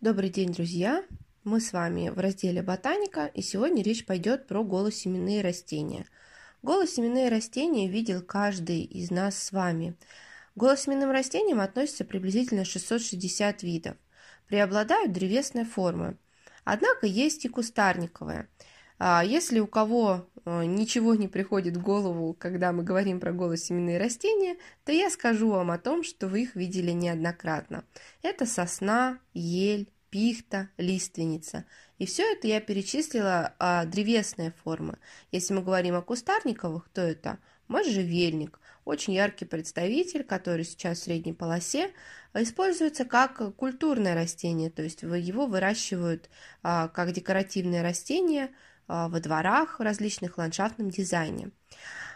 Добрый день, друзья! Мы с вами в разделе «Ботаника», и сегодня речь пойдет про голосеменные растения. Голосеменные растения видел каждый из нас с вами. К голосеменным растениям относятся приблизительно 660 видов. Преобладают древесные формы. Однако есть и кустарниковые. А если у кого э, ничего не приходит в голову, когда мы говорим про голосеменные растения, то я скажу вам о том, что вы их видели неоднократно. Это сосна, ель, пихта, лиственница. И все это я перечислила а, древесные формы. Если мы говорим о кустарниковых, то это можжевельник, очень яркий представитель, который сейчас в средней полосе, используется как культурное растение, то есть его выращивают а, как декоративное растение – а, во дворах, в различных ландшафтном дизайне.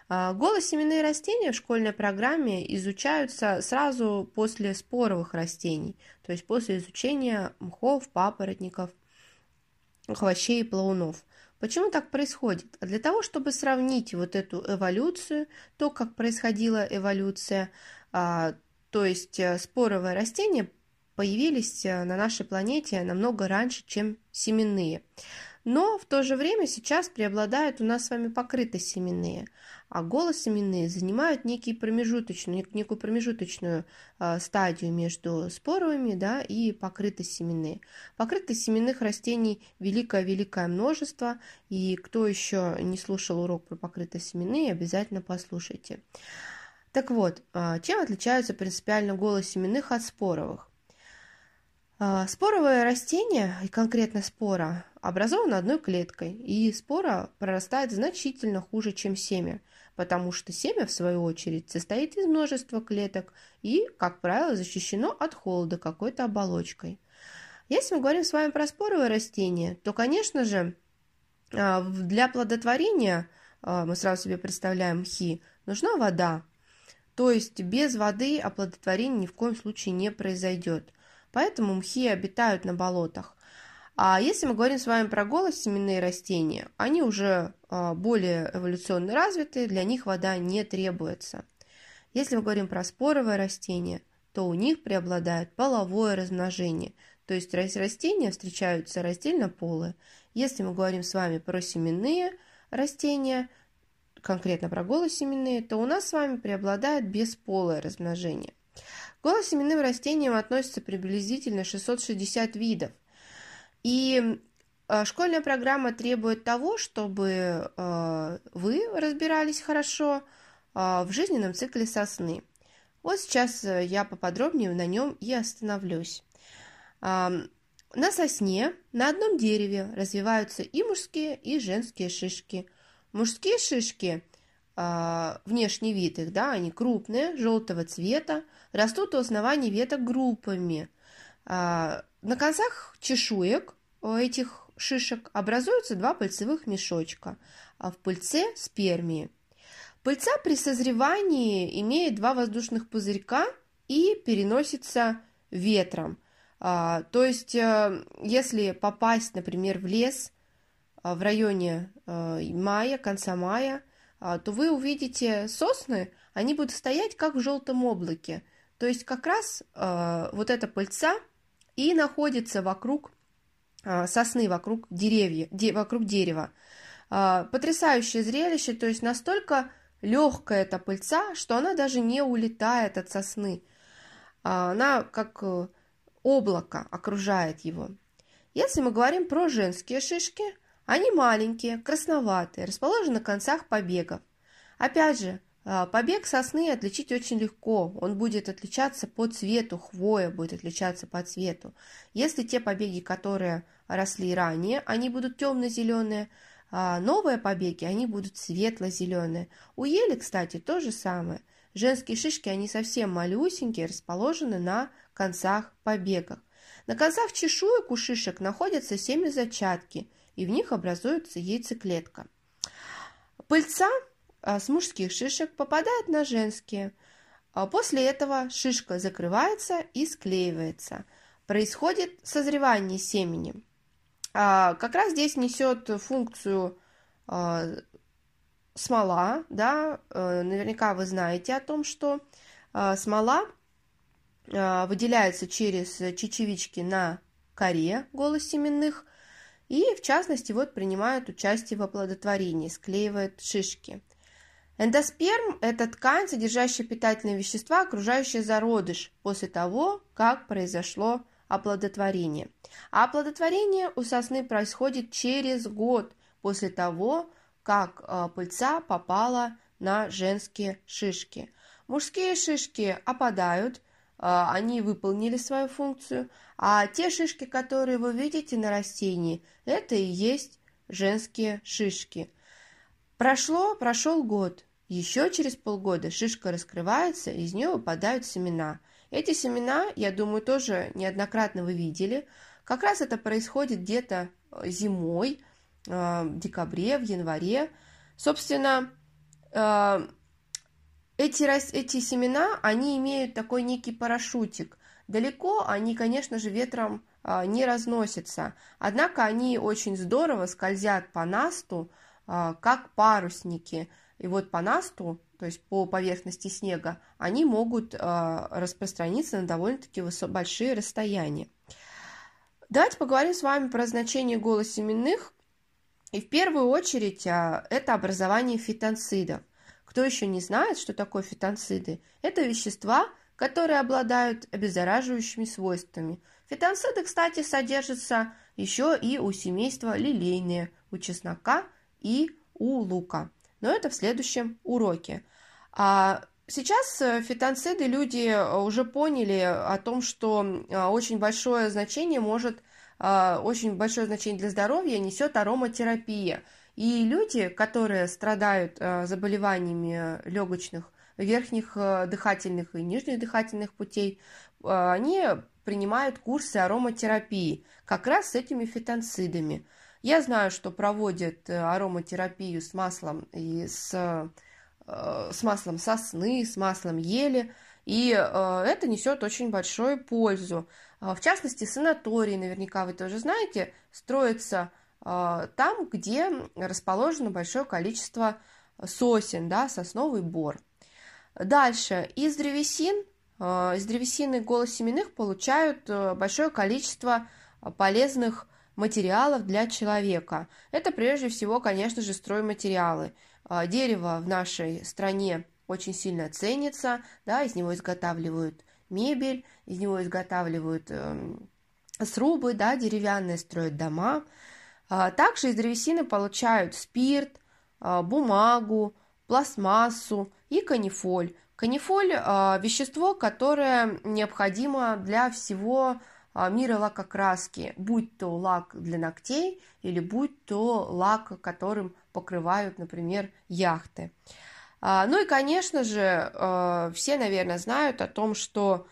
А, голосеменные растения в школьной программе изучаются сразу после споровых растений, то есть после изучения мхов, папоротников, овощей и плавунов. Почему так происходит? Для того, чтобы сравнить вот эту эволюцию, то, как происходила эволюция, а, то есть э, споровые растения появились э, на нашей планете намного раньше, чем семенные. Но в то же время сейчас преобладают у нас с вами покрытосеменные, а голосеменные занимают некий промежуточную, некую промежуточную э, стадию между споровыми да, и покрытосеменные. Покрытосеменных растений великое-великое множество, и кто еще не слушал урок про покрытосеменные, обязательно послушайте. Так вот, э, чем отличаются принципиально голосеменных от споровых? А, споровое растение, и конкретно спора, образовано одной клеткой, и спора прорастает значительно хуже, чем семя, потому что семя, в свою очередь, состоит из множества клеток и, как правило, защищено от холода какой-то оболочкой. Если мы говорим с вами про споровое растение, то, конечно же, а, для плодотворения, а, мы сразу себе представляем мхи, нужна вода. То есть без воды оплодотворение ни в коем случае не произойдет – поэтому мхи обитают на болотах. А если мы говорим с вами про голосеменные растения, они уже а, более эволюционно развиты, для них вода не требуется. Если мы говорим про споровые растения, то у них преобладает половое размножение, то есть растения встречаются раздельно полые. Если мы говорим с вами про семенные растения, конкретно про голосеменные, то у нас с вами преобладает бесполое размножение. К голосеменным растениям относится приблизительно 660 видов. И э, школьная программа требует того, чтобы э, вы разбирались хорошо э, в жизненном цикле сосны. Вот сейчас я поподробнее на нем и остановлюсь. На сосне на одном дереве развиваются и мужские, и женские шишки. Мужские шишки а, внешний вид их, да, они крупные, желтого цвета, растут у основания веток группами. А, на концах чешуек этих шишек образуются два пыльцевых мешочка, а в пыльце спермии. Пыльца при созревании имеет два воздушных пузырька и переносится ветром. А, то есть, э, если попасть, например, в лес в районе э, мая, конца мая – а, то вы увидите сосны, они будут стоять как в желтом облаке. То есть как раз э, вот эта пыльца и находится вокруг э, сосны, вокруг деревья, де, вокруг дерева. Э, потрясающее зрелище, то есть настолько легкая эта пыльца, что она даже не улетает от сосны. Она как облако окружает его. Если мы говорим про женские шишки – они маленькие, красноватые, расположены на концах побегов. Опять же, а, побег сосны отличить очень легко. Он будет отличаться по цвету, хвоя будет отличаться по цвету. Если те побеги, которые росли ранее, они будут темно-зеленые, а новые побеги, они будут светло-зеленые. У ели, кстати, то же самое. Женские шишки, они совсем малюсенькие, расположены на концах побегов. На концах чешуек у шишек находятся семязачатки – и в них образуется яйцеклетка. Пыльца а, с мужских шишек попадает на женские. А после этого шишка закрывается и склеивается. Происходит созревание семени. А, как раз здесь несет функцию смола. Да? Наверняка вы знаете о том, что смола выделяется через чечевички на коре голосеменных и, в частности, вот принимают участие в оплодотворении, склеивают шишки. Эндосперм – это ткань, содержащая питательные вещества, окружающие зародыш после того, как произошло оплодотворение. А оплодотворение у сосны происходит через год после того, как э, пыльца попала на женские шишки. Мужские шишки опадают, они выполнили свою функцию, а те шишки, которые вы видите на растении, это и есть женские шишки. Прошло, прошел год, еще через полгода шишка раскрывается, из нее выпадают семена. Эти семена, я думаю, тоже неоднократно вы видели. Как раз это происходит где-то э, зимой, в декабре, в январе. Собственно, э, эти, эти семена, они имеют такой некий парашютик. Далеко они, конечно же, ветром э, не разносятся. Однако они очень здорово скользят по насту, э, как парусники. И вот по насту, то есть по поверхности снега, они могут распространиться на довольно-таки большие расстояния. Давайте поговорим с вами про значение голосеменных и в первую очередь а, это образование фитонцидов. Кто еще не знает, что такое фитонциды? Это вещества, которые обладают обеззараживающими свойствами. Фитонциды, кстати, содержатся еще и у семейства лилейные, у чеснока и у лука. Но это в следующем уроке. А сейчас э, фитонциды люди уже поняли о том, что а, очень большое значение может очень большое значение для здоровья несет ароматерапия. И люди, которые страдают а, заболеваниями легочных, верхних а, дыхательных и нижних дыхательных путей, они принимают курсы ароматерапии как раз с этими фитонцидами. Я знаю, что проводят э, ароматерапию с маслом и с, с маслом сосны, с маслом ели, и это несет очень большую пользу. В частности, санатории, наверняка вы тоже знаете, строятся там, где расположено большое количество сосен, да, сосновый бор. Дальше, из древесин, а, из древесины голосеменных получают большое количество полезных материалов для человека. Это прежде всего, конечно же, стройматериалы. Дерево в нашей стране очень сильно ценится, да, из него изготавливают мебель, из него изготавливают э, срубы, да, деревянные, строят дома. А также из древесины получают спирт, э, бумагу, пластмассу и канифоль. Канифоль э, – вещество, которое необходимо для всего мира лакокраски, будь то лак для ногтей или будь то лак, которым покрывают, например, яхты. А, ну и, конечно же, все, наверное, знают о том, что а,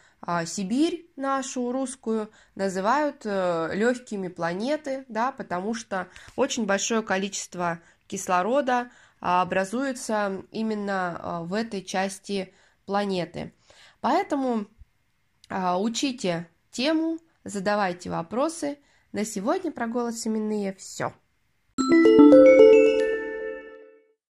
Сибирь нашу русскую называют э, легкими планеты, да, потому что очень большое количество кислорода а, образуется именно в этой части планеты. Поэтому учите тему, задавайте вопросы. На сегодня про голос именные все. thank you